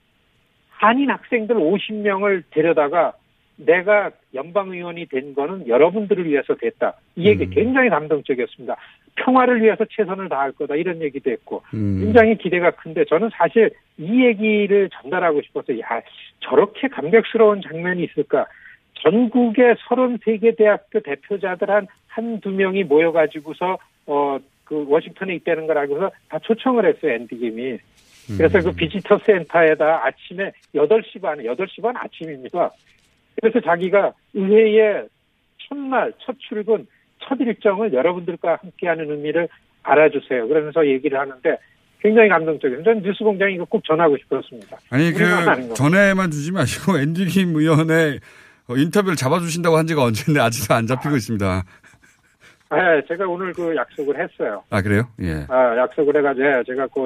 한인 학생들 50명을 데려다가 내가 연방의원이 된 거는 여러분들을 위해서 됐다. 이 얘기 굉장히 감동적이었습니다. 평화를 위해서 최선을 다할 거다. 이런 얘기도 했고 음. 굉장히 기대가 큰데 저는 사실 이 얘기를 전달하고 싶어서 야 저렇게 감격스러운 장면이 있을까? 전국의 33개 대학교 대표자들 한 한두 명이 모여가지고서 어 그 워싱턴에 있다는 걸 알고서 다 초청을 했어요 앤디 김이. 그래서 그 비지터 센터에다 아침에 8시 반에 8시 반 아침입니다. 그래서 자기가 의회의 첫날 첫 출근 첫 일정을 여러분들과 함께하는 의미를 알아주세요 그러면서 얘기를 하는데 굉장히 감동적이에요 저는 뉴스공장에 이거 꼭 전하고 싶었습니다 아니, 그, 거. 전에만 주지 마시고, 앤디 김 의원의 어, 인터뷰를 잡아주신다고 한 지가 언제인데 아직도 안 잡히고 있습니다. 네, 제가 오늘 그 약속을 했어요 아, 그래요? 예. 아, 약속을 해가지고 예, 제가 그,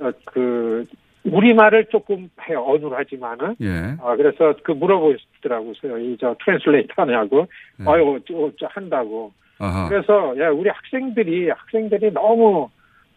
어, 그 우리말을 조금 해요 어눌하지만은 예. 아 그래서 그 물어보시더라고요 이 저 트랜슬레이터 하냐고 아유 저, 저 한다고 네. 아하. 그래서 야 우리 학생들이 학생들이 너무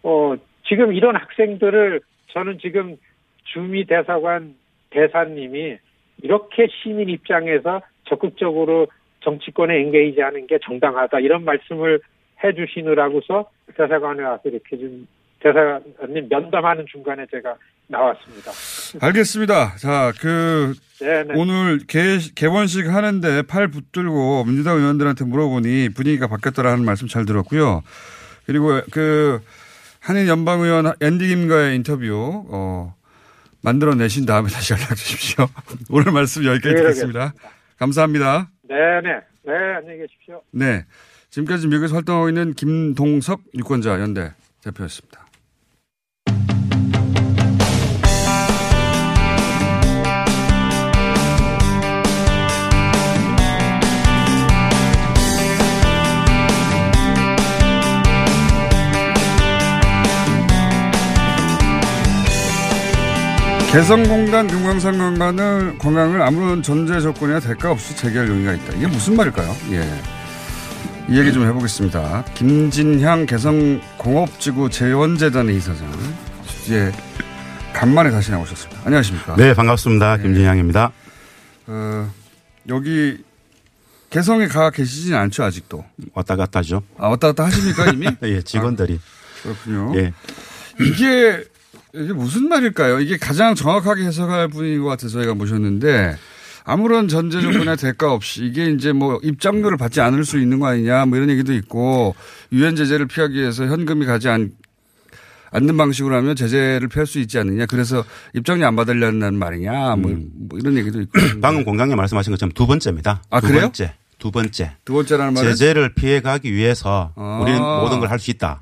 어 지금 이런 학생들을 저는 지금 주미 대사관 대사님이 이렇게 시민 입장에서 적극적으로 정치권에 엔게이지 하는 게 정당하다 이런 말씀을 해주시느라고서 대사관에 와서 이렇게 좀 대사관님 면담하는 중간에 제가 나왔습니다. 알겠습니다. 자, 그, 네네. 오늘 개, 개원식 하는데 팔 붙들고 민주당 의원들한테 물어보니 분위기가 바뀌었다라는 말씀 잘 들었고요. 그리고 그, 한인 연방 의원 앤디 김과의 인터뷰, 어, 만들어 내신 다음에 다시 연락 주십시오. 오늘 말씀 여기까지 듣겠습니다. 감사합니다. 네 네. 네, 안녕히 계십시오. 네. 지금까지 미국에서 활동하고 있는 김동석 유권자 연대 대표였습니다. 개성공단 금강산 관광을, 관광을 아무런 전제 조건이나 대가 없이 재개할 용의가 있다. 이게 무슨 말일까요? 예. 이 얘기 좀 해보겠습니다. 김진향 개성공업지구 재원재단의 이사장. 예. 간만에 다시 나오셨습니다. 안녕하십니까? 네, 반갑습니다. 김진양입니다. 어, 여기 개성에 가 계시진 않죠, 아직도? 왔다 갔다 하죠. 아, 왔다 갔다 하십니까, 이미? 예, 직원들이. 아, 그렇군요. 예. 이게, 이게 무슨 말일까요? 이게 가장 정확하게 해석할 분인 것 같아서 저희가 모셨는데, 아무런 전제 조건이나 대가 없이 이게 이제 뭐 입장료를 받지 않을 수 있는 거 아니냐 뭐 이런 얘기도 있고 유엔 제재를 피하기 위해서 현금이 가지 않, 않는 방식으로 하면 제재를 피할 수 있지 않느냐 그래서 입장료 안 받으려는 말이냐 뭐, 뭐 이런 얘기도 있고 방금 공장님 말씀하신 것처럼 두 번째입니다. 아, 두 그래요? 번째. 두 번째. 두 번째라는 말은 제재를 피해 가기 위해서 아. 우리는 모든 걸 할 수 있다.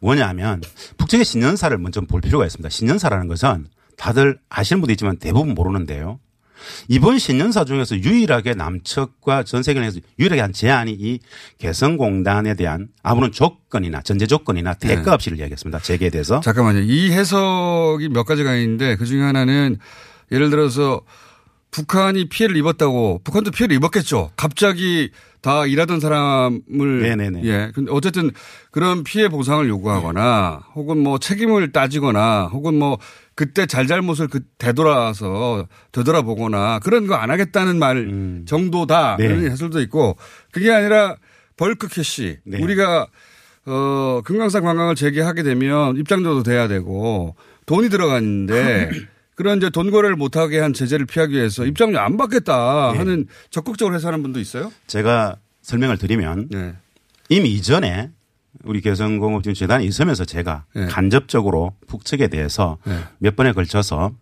뭐냐면 북측의 신년사를 먼저 볼 필요가 있습니다. 신년사라는 것은 다들 아시는 분도 있지만 대부분 모르는데요. 이번 신년사 중에서 유일하게 남측과 전 세계를 해서 유일하게 한 제안이 이 개성공단에 대한 아무런 조건이나 전제 조건이나 대가 네. 없이를 이야기했습니다. 재개에 대해서. 잠깐만요. 이 해석이 몇 가지가 있는데 그 중에 하나는 예를 들어서 북한이 피해를 입었다고 북한도 피해를 입었겠죠. 갑자기 다 일하던 사람을 네네네. 예. 근데 어쨌든 그런 피해 보상을 요구하거나 혹은 뭐 책임을 따지거나 혹은 뭐 그때 잘잘못을 그 되돌아서 되돌아보거나 그런 거 안 하겠다는 말 정도다. 네. 그런 해설도 있고 그게 아니라 bulk cash 네. 우리가 어 금강산 관광을 재개하게 되면 입장료도 돼야 되고 돈이 들어가는데 그런 이제 돈 거래를 못하게 한 제재를 피하기 위해서 입장료 안 받겠다 네. 하는 적극적으로 해서하는 분도 있어요. 제가 설명을 드리면 네. 이미 이전에 우리 개성공업진 재단이 있으면서 제가 간접적으로 북측에 대해서 네. 몇 번에 걸쳐서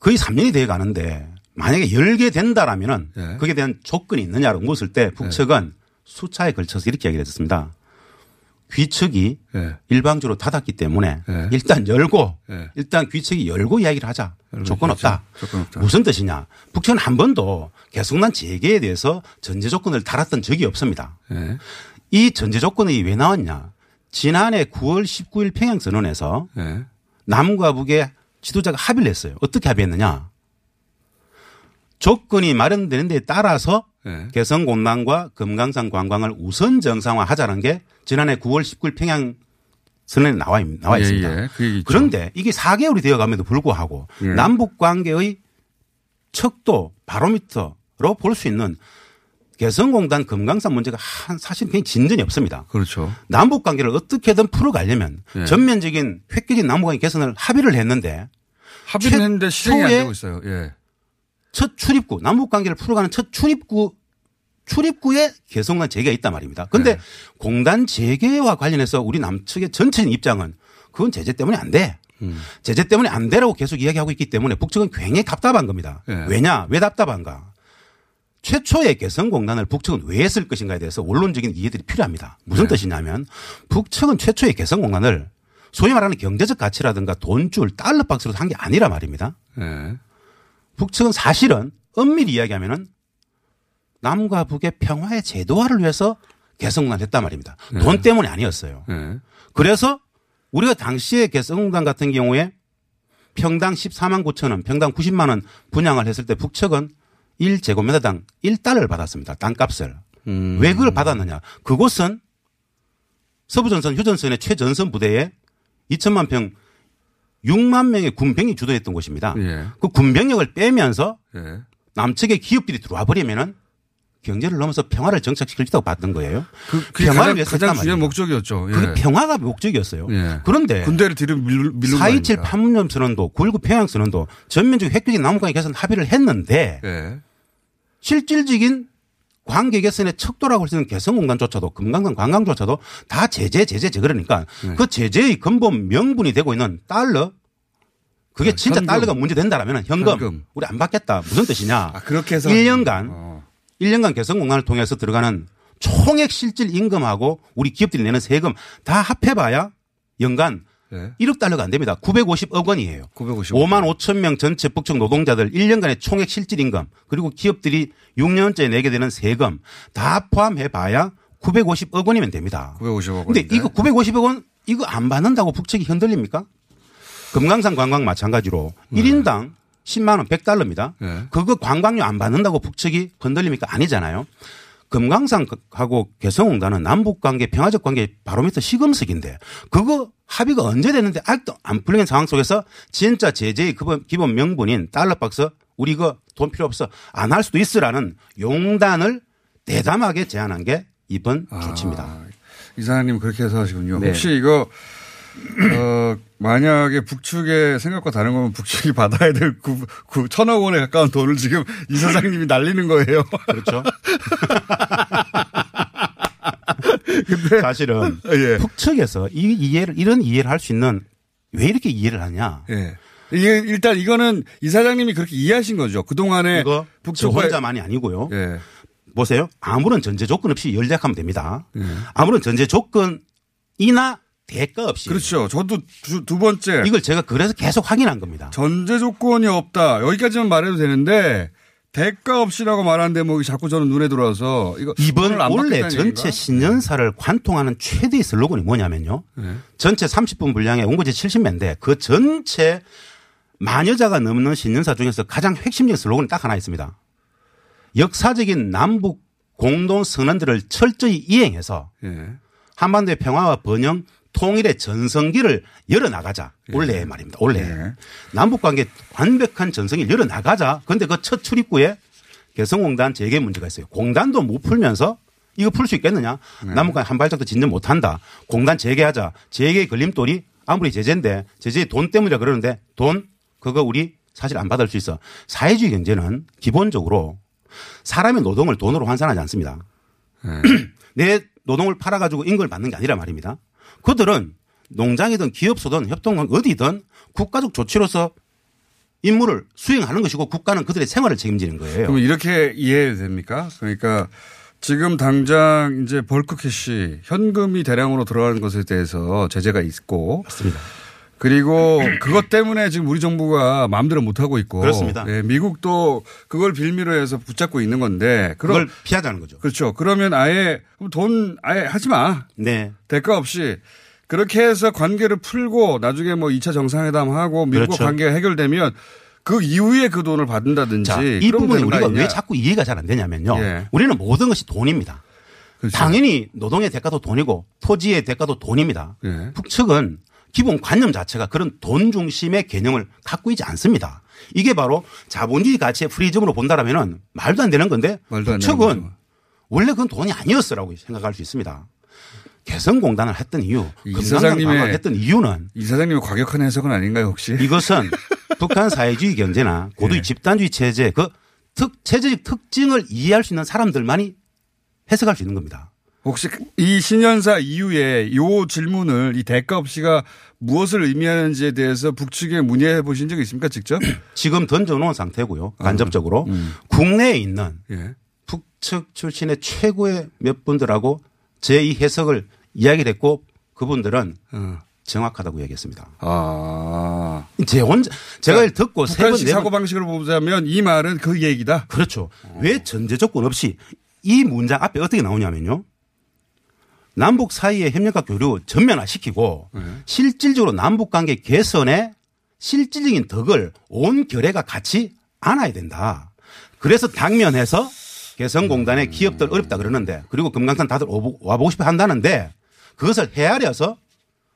거의 3년이 돼 가는데 만약에 열게 된다라면은 네. 거기에 대한 조건이 있느냐를 묻을 때 북측은 수차에 걸쳐서 이렇게 얘기를 했습니다. 귀측이 네. 일방적으로 닫았기 때문에 일단 열고 네. 일단 귀측이 열고 이야기를 하자. 조건 없다. 조건 없다. 무슨 뜻이냐. 북측은 한 번도 개성난 재개에 대해서 전제 조건을 달았던 적이 없습니다. 네. 이 전제 조건이 왜 나왔냐. 지난해 9월 19일 평양선언에서 네. 남과 북의 지도자가 합의를 했어요. 어떻게 합의했느냐. 조건이 마련되는 데 따라서 네. 개성공단과 금강산 관광을 우선 정상화하자는 게 지난해 9월 19일 평양 선언에 나와, 있- 나와 예, 있습니다. 예. 그. 그런데 이게 4개월이 되어 감에도 불구하고 예. 남북 관계의 척도 바로미터로 볼 수 있는 개성공단 금강산 문제가 한 사실 굉장히 진전이 없습니다. 그렇죠. 남북 관계를 어떻게든 풀어가려면 예. 전면적인 획기적인 남북 관계 개선을 합의를 했는데 합의는 했는데 실행이 안 되고 있어요. 예. 첫 출입구 남북 관계를 풀어가는 첫 출입구 출입구에 개성관 재개가 있단 말입니다. 근데 네. 공단 재개와 관련해서 우리 남측의 전체적인 입장은 그건 제재 때문에 안 돼. 음. 제재 때문에 안 되라고 계속 이야기하고 있기 때문에 북측은 굉장히 답답한 겁니다. 네. 왜냐? 왜 답답한가? 최초의 개성공단을 북측은 왜 했을 것인가에 대해서 원론적인 이해들이 필요합니다. 무슨 네. 뜻이냐면 북측은 최초의 개성공단을 소위 말하는 경제적 가치라든가 돈줄 달러 박스로 한 게 아니라 말입니다. 네. 북측은 사실은 엄밀히 이야기하면은 남과 북의 평화의 제도화를 위해서 개성공단을 했단 말입니다. 네. 돈 때문이 아니었어요. 네. 그래서 우리가 당시에 개성공단 같은 경우에 평당 14만 9천 원, 평당 90만 원 분양을 했을 때 북측은 1제곱미터당 1달러를 받았습니다. 땅값을. 음. 왜 그걸 받았느냐. 그곳은 서부전선 휴전선의 최전선 부대에 2천만 평 6만 명의 군병이 주도했던 곳입니다. 예. 그 군병력을 빼면서 예. 남측의 기업들이 들어와 버리면은 경제를 넘어서 평화를 정착시킬 수 있다고 봤던 거예요. 그, 그게 가장, 가장 중요한 목적이었죠. 예. 그게 평화가 목적이었어요. 예. 그런데 군대를 뒤로 밀, 밀는 4.27 판문점 선언도 9.19 평양 선언도 전면적 획기적인 남북관계 개선 합의를 했는데 예. 실질적인 관계 개선의 척도라고 할 수 있는 개성공단조차도 금강산 관광조차도 다 제재 제재 제 그러니까 네. 그 제재의 근본 명분이 되고 있는 달러 그게 진짜 현금. 달러가 문제된다라면 현금, 현금. 우리 안 받겠다 무슨 뜻이냐 아, 그렇게 해서 1년간 1년간 개성공단을 통해서 들어가는 총액 실질 임금하고 우리 기업들이 내는 세금 다 합해봐야 연간 네. 1억 달러가 안 됩니다. 950억 원이에요. 950억. 5만 5천 명 전체 북측 노동자들 1년간의 총액 실질 임금 그리고 기업들이 6년째 내게 되는 세금 다 포함해 봐야 950억 원이면 됩니다. 950억 근데 원인데. 이거 950억 원 이거 안 받는다고 북측이 흔들립니까? 금강산 관광 마찬가지로 1인당 10만 원 100달러입니다. 네. 그거 관광료 안 받는다고 북측이 흔들립니까? 아니잖아요. 금강산하고 개성공단은 남북 관계 평화적 관계 바로미터 시금석인데 그거 합의가 언제 됐는데 아직도 안 풀린 상황 속에서 진짜 제재의 기본, 기본 명분인 달러박스 우리 이거 돈 필요 없어 안 할 수도 있으라는 용단을 대담하게 제안한 게 이번 조치입니다. 이사장님 그렇게 해서 하시군요. 네. 혹시 이거 어 만약에 북측의 생각과 다른 거면 북측이 받아야 될 구, 구, 천억 원에 가까운 돈을 지금 이 사장님이 날리는 거예요. 그렇죠. 사실은 예. 북측에서 이 이해를 이런 이해를 할 수 있는 왜 이렇게 이해를 하냐? 예. 이게 일단 이거는 이 사장님이 그렇게 이해하신 거죠. 그동안에 북측과 혼자만이 아니고요. 예. 보세요. 아무런 전제 조건 없이 연락하면 됩니다. 예. 아무런 전제 조건이나 대가 없이. 그렇죠. 저도 두, 두 번째. 이걸 제가 그래서 계속 확인한 겁니다. 전제 조건이 없다. 여기까지만 말해도 되는데 대가 없이라고 말하는 대목이 자꾸 저는 눈에 들어와서 이거 이번 원래 전체? 신년사를 관통하는 최대의 슬로건이 뭐냐면요. 네. 전체 30분 분량의 원고지 70매인데 그 전체 만 여자가 넘는 신년사 중에서 가장 핵심적인 슬로건이 딱 하나 있습니다. 역사적인 남북 공동 선언들을 철저히 이행해서 예. 한반도의 평화와 번영, 통일의 전성기를 열어나가자. 올해 말입니다. 올해. 남북 관계 완벽한 전성기를 열어나가자. 그런데 그 첫 출입구에 개성공단 재개 문제가 있어요. 공단도 못 풀면서 이거 풀 수 있겠느냐? 남북 간에 한 발짝도 진전 못 한다. 공단 재개하자. 재개의 걸림돌이 아무리 제재인데 제재 돈 때문이라 그러는데 돈 그거 우리 사실 안 받을 수 있어. 사회주의 경제는 기본적으로 사람의 노동을 돈으로 환산하지 않습니다. 내 노동을 팔아가지고 임금을 받는 게 아니라 말입니다. 그들은 농장이든 기업소든 협동은 어디든 국가적 조치로서 임무를 수행하는 것이고 국가는 그들의 생활을 책임지는 거예요. 그럼 이렇게 이해해도 됩니까? 그러니까 지금 당장 이제 bulk cash 현금이 대량으로 들어가는 것에 대해서 제재가 있고 맞습니다. 그리고 그것 때문에 지금 우리 정부가 마음대로 못 하고 있고 그렇습니다. 예, 미국도 그걸 빌미로 해서 붙잡고 있는 건데 그걸 피하자는 거죠. 그렇죠. 그러면 아예 돈 아예 하지 마. 네. 대가 없이 그렇게 해서 관계를 풀고 나중에 뭐 2차 정상회담 하고 미국과 그렇죠. 관계가 해결되면 그 이후에 그 돈을 받는다든지 자, 이 부분이 우리가 아니냐. 왜 자꾸 이해가 잘 안 되냐면요. 예. 우리는 모든 것이 돈입니다. 그렇죠. 당연히 노동의 대가도 돈이고 토지의 대가도 돈입니다. 예. 북측은 기본 관념 자체가 그런 돈 중심의 개념을 갖고 있지 않습니다. 이게 바로 자본주의 가치의 프리즘으로 본다라면은 말도 안 되는 건데 되는 북측은 원래 그건 돈이 아니었어라고 생각할 수 있습니다. 개성공단을 했던 이유, 이 금강산 사장님의 관광을 했던 이유는 이 사장님의 과격한 해석은 아닌가요 혹시? 이것은 북한 사회주의 경제나 고도의 예. 집단주의 체제 그 특, 체제적 특징을 이해할 수 있는 사람들만이 해석할 수 있는 겁니다. 혹시 이 신년사 이후에 요 질문을 이 대가 없이가 무엇을 의미하는지에 대해서 북측에 문의해 보신 적 있습니까 직접? 지금 던져놓은 상태고요. 아, 간접적으로 음. 국내에 있는 예. 북측 출신의 최고의 몇 분들하고 제 이 해석을 이야기를 했고 그분들은 어. 정확하다고 얘기했습니다. 아. 제 혼자 제가 이걸 듣고 세 번, 네 번. 사고 방식으로 보자면 이 말은 그 얘기다. 그렇죠. 왜 전제 조건 없이 이 문장 앞에 어떻게 나오냐면요. 남북 사이의 협력과 교류 전면화시키고 네. 실질적으로 남북 관계 개선에 실질적인 덕을 온 결의가 같이 안아야 된다. 그래서 당면해서 개성공단의 음. 기업들 어렵다 그러는데 그리고 금강산 다들 오보- 와보고 싶어 한다는데 그것을 헤아려서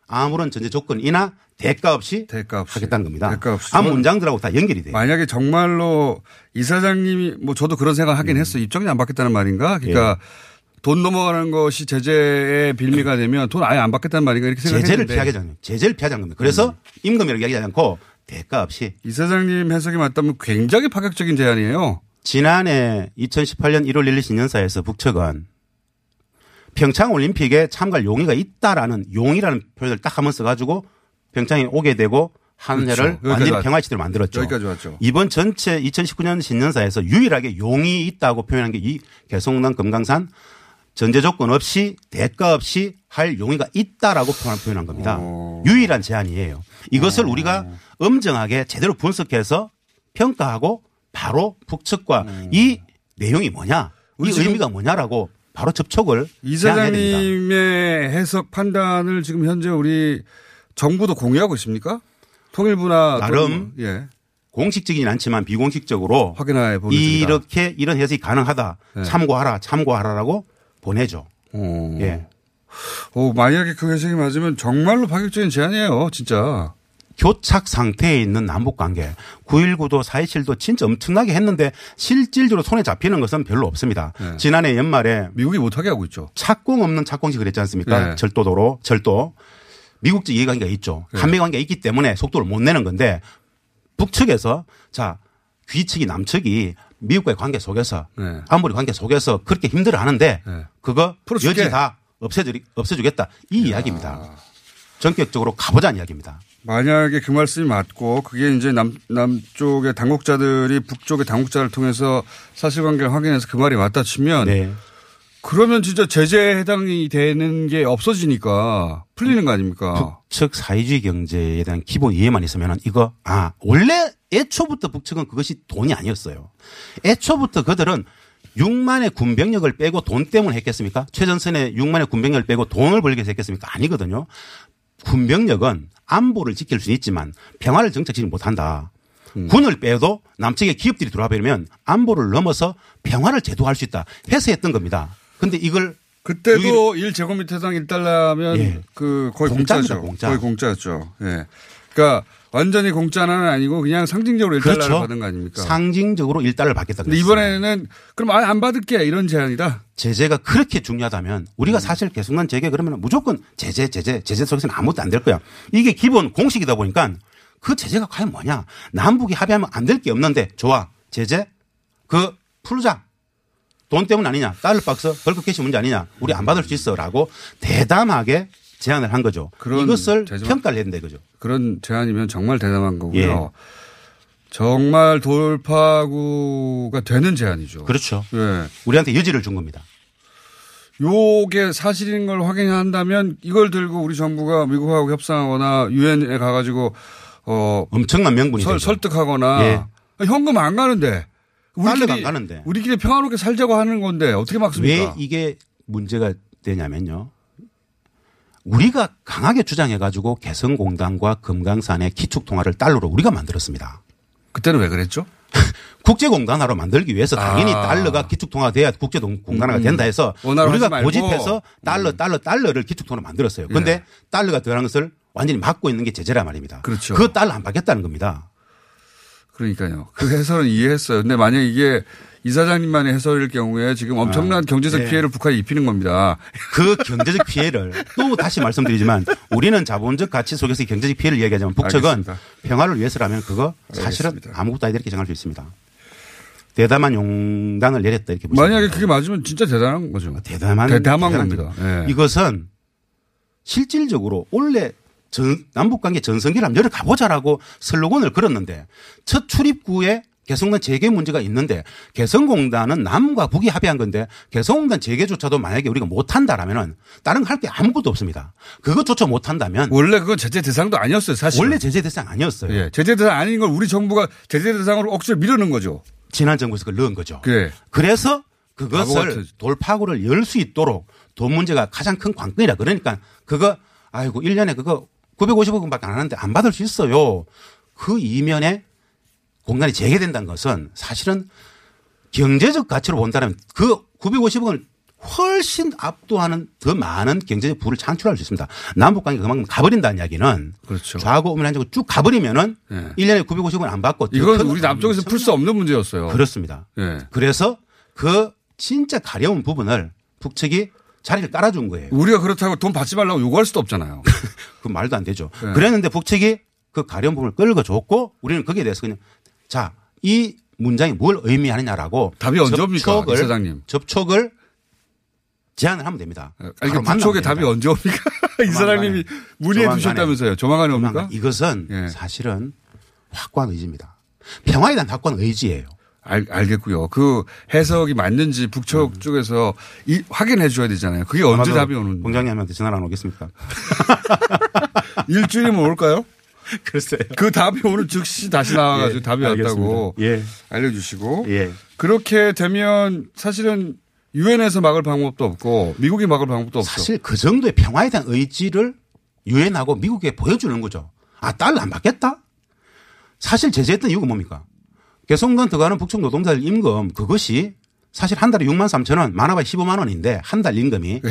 아무런 전제 조건이나 대가 없이, 하겠다는 겁니다. 대가 없이. 앞 문장들하고 다 연결이 돼요. 만약에 정말로 이 사장님이 뭐 저도 그런 생각 하긴 했어. 입장이 안 받겠다는 말인가? 그러니까 예. 돈 넘어가는 것이 제재의 빌미가 되면 돈 아예 안 받겠다는 말인가 이렇게 제재를 생각했는데 피하자는 제재를 피하자는 겁니다. 그래서 임금이라고 이야기하지 않고 대가 없이 이 사장님 해석이 맞다면 굉장히 파격적인 제안이에요. 지난해 2018년 1월 1일 신년사에서 북측은 평창 올림픽에 참가할 용의가 있다라는 용이라는 표현을 딱 한번 써가지고 평창에 오게 되고 한 그렇죠. 해를 여기까지 완전히. 평화시대로 만들었죠. 여기까지 왔죠. 이번 전체 2019년 신년사에서 유일하게 용이 있다고 표현한 게 이 개성난 금강산 전제 조건 없이 대가 없이 할 용의가 있다라고 표현- 표현한 겁니다. 어. 유일한 제안이에요. 이것을 우리가 엄정하게 제대로 분석해서 평가하고 바로 북측과 이 내용이 뭐냐, 이 음. 의미가 뭐냐라고 바로 접촉을 이. 사장님의 해석 판단을 지금 현재 우리 정부도 공유하고 있습니까? 통일부나 나름 예. 공식적이진 않지만 비공식적으로 확인해 보겠습니다. 이렇게 이런 해석이 가능하다. 네. 참고하라, 참고하라라고 보내죠. 어. 예. 오, 만약에 그 해석이 맞으면 정말로 파격적인 제안이에요, 진짜. 교착 상태에 있는 남북 관계 9.19도 4.27도 진짜 엄청나게 했는데 실질적으로 손에 잡히는 것은 별로 없습니다. 네. 지난해 연말에 미국이 못하게 하고 있죠. 착공 없는 착공식 그랬지 않습니까? 네. 절도도로 절도 미국적 이해관계가 있죠. 네. 한미 관계가 있기 때문에 속도를 못 내는 건데 북측에서 자 귀측이 남측이 미국과의 관계 속에서 네. 안보리 관계 속에서 그렇게 힘들어 하는데 네. 그거 풀어줄게. 여지 다 없애주, 없애주겠다 이 이야기입니다. 전격적으로 가보자는 이야기입니다. 만약에 그 말씀이 맞고 그게 이제 남, 남쪽의 당국자들이 북쪽의 당국자를 통해서 사실관계를 확인해서 그 말이 맞다 치면 네. 그러면 진짜 제재에 해당이 되는 게 없어지니까 풀리는 거 아닙니까? 북측 사회주의 경제에 대한 기본 이해만 있으면 이거 아 원래 애초부터 북측은 그것이 돈이 아니었어요. 애초부터 그들은 6만의 군병력을 빼고 돈 때문에 했겠습니까? 최전선에 6만의 군병력을 빼고 돈을 벌기 위해서 했겠습니까? 아니거든요. 군병력은 안보를 지킬 수는 있지만 평화를 정착지지 못한다. 군을 빼도 남측의 기업들이 들어와 버리면 안보를 넘어서 평화를 제도할 수 있다. 해서 했던 겁니다. 근데 이걸 그때도 1제곱미터당 1달러면 예. 그 거의 공짜죠. 공짜. 거의 공짜였죠. 예. 그러니까 완전히 공짜는 아니고 그냥 상징적으로 1달러를 그렇죠. 받은 거 아닙니까? 상징적으로 1달러를 받겠다. 근데 이번에는 그럼 아예 안 받을게 이런 제안이다. 제재가 그렇게 중요하다면 우리가 사실 개성난 제재 그러면 무조건 제재, 제재, 제재 속에서는 아무것도 안 될 거야. 이게 기본 공식이다 보니까 그 제재가 과연 뭐냐. 남북이 합의하면 안 될 게 없는데 좋아. 제재? 그 풀자. 돈 때문 아니냐. 달러 박스 bulk cash 문제 아니냐. 우리 안 받을 수 있어. 라고 대담하게 제안을 한 거죠. 이것을 제재만- 평가를 했는데 그죠. 그런 제안이면 정말 대단한 거고요. 예. 정말 돌파구가 되는 제안이죠. 그렇죠. 예. 우리한테 여지를 준 겁니다. 요게 사실인 걸 확인한다면 이걸 들고 우리 정부가 미국하고 협상하거나 유엔에 가가지고 어 엄청난 명분이 설, 되죠. 설득하거나 예. 현금 안 가는데 달러가 안 가는데. 우리끼리 평화롭게 살자고 하는 건데 어떻게 막습니까? 왜 이게 문제가 되냐면요. 우리가 강하게 주장해가지고 개성공단과 금강산의 기축통화를 달러로 우리가 만들었습니다. 그때는 왜 그랬죠? 국제공단화로 만들기 위해서 당연히 아. 달러가 기축통화가 돼야 국제공단화가 음. 된다 해서 우리가. 음. 고집해서 달러, 달러, 달러를 기축통화로 만들었어요. 그런데 예. 달러가 들어가는 것을 완전히 막고 있는 게 제재란 말입니다. 그렇죠. 그 달러 안 받겠다는 겁니다. 그러니까요. 그 해설은 이해했어요. 근데 만약 이게 이사장님만의 해설일 경우에 지금 엄청난 아, 경제적 네. 피해를 북한이 입히는 겁니다. 그 경제적 피해를 또 다시 말씀드리지만 우리는 자본적 가치 속에서 경제적 피해를 이야기하지만 북측은 알겠습니다. 평화를 위해서라면 그거 사실은 아무것도 아니다 이렇게 생각할 수 있습니다. 대담한 용단을 내렸다 이렇게 보시면 만약에 그게 맞으면 진짜 대단한 거죠. 대담한 대담한 대단한 겁니다. 점. 예. 이것은 실질적으로 원래 전, 남북 관계 전성기를 한번 열어가보자라고 슬로건을 걸었는데 첫 출입구에 개성공단 재개 문제가 있는데 개성공단은 남과 북이 합의한 건데 개성공단 재개조차도 만약에 우리가 못한다라면은 다른 거할게 아무것도 없습니다. 그것조차 못한다면 원래 그건 제재 대상도 아니었어요, 사실. 원래 제재 대상 아니었어요. 예. 제재 대상 아닌 걸 우리 정부가 제재 대상으로 억지로 미루는 거죠. 지난 정부에서 그걸 넣은 거죠. 그래. 그래서 그것을. 돌파구를 열 수 있도록 돈 문제가 가장 큰 관건이라 그러니까 그거 아이고 1년에 그거 950억 원밖에 안 하는데 안 받을 수 있어요. 그 이면에 공간이 재개된다는 것은 사실은 경제적 가치로 본다면 그 950억을 훨씬 압도하는 더 많은 경제적 부를 창출할 수 있습니다. 남북 관계가 그만큼 가버린다는 이야기는 그렇죠. 좌고 우면 한적으로 쭉 가버리면은 예. 1년에 950원 안 받고 이건 더 우리 남쪽에서 풀 수 없는 문제였어요. 그렇습니다. 예. 그래서 그 진짜 가려운 부분을 북측이 자리를 깔아준 거예요. 우리가 그렇다고 돈 받지 말라고 요구할 수도 없잖아요. 그 말도 안 되죠. 네. 그랬는데 북측이 그 가려운 부분을 끌어줬고 우리는 거기에 대해서 그냥 자, 이 문장이 뭘 의미하느냐라고 답이 언제 옵니까, 접촉을, 이 사장님? 접촉을 제안을 하면 됩니다. 아니, 바로 그 됩니다. 답이 언제 옵니까? 이 사장님이 문의해 조만간에. 두셨다면서요. 조만간에 옵니까? 조만간. 이것은 예. 사실은 확고한 의지입니다. 평화에 대한 확고한 의지예요. 알, 알겠고요. 그 해석이 맞는지 북쪽 쪽에서 이, 확인해 줘야 되잖아요. 그게 언제 음. 답이 오는 공장님한테 전화를 안 오겠습니까? 일주일이면 올까요? 글쎄요. 그 답이 오늘 즉시 다시 나와가지고 예, 답이 왔다고 알겠습니다. 예. 알려주시고 예. 그렇게 되면 사실은 유엔에서 막을 방법도 없고 미국이 막을 방법도 없어. 사실 그 정도의 평화에 대한 의지를 유엔하고 미국에 보여주는 거죠. 아, 달러 안 받겠다? 사실 제재했던 이유가 뭡니까? 개성공단 들어가는 북측 노동자들 임금 그것이 사실 한 달에 6만 3천 원, 많아봐야 15만 원인데 한 달 임금이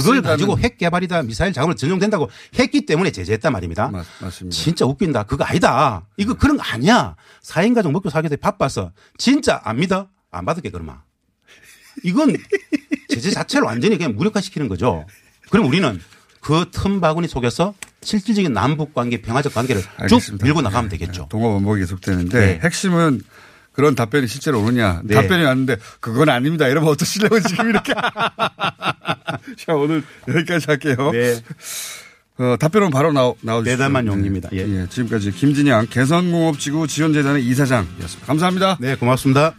그걸 가지고 핵 개발이다 미사일 자금을 전용된다고 했기 때문에 제재했단 말입니다. 맞, 맞습니다. 진짜 웃긴다. 그거 아니다. 이거 그런 거 아니야. 4인 가족 먹고 살기 때 바빠서 진짜 안 믿어? 안 받을게 그러면. 이건 제재 자체를 완전히 그냥 무력화시키는 거죠. 그럼 우리는 그 틈바구니 속에서 실질적인 남북 관계, 평화적 관계를 쭉 알겠습니다. 밀고 나가면 되겠죠. 동업 원복이 계속되는데 네. 핵심은 그런 답변이 실제로 오느냐. 네. 답변이 왔는데 그건 아닙니다. 이러면 어떠시려고 지금 이렇게. 자, 오늘 여기까지 할게요. 네. 어, 답변은 바로 나오, 나오주시죠. 대담한 용기입니다. 예. 예, 지금까지 김진양 개선공업지구 지원재단의 이사장이었습니다. 감사합니다. 네, 고맙습니다.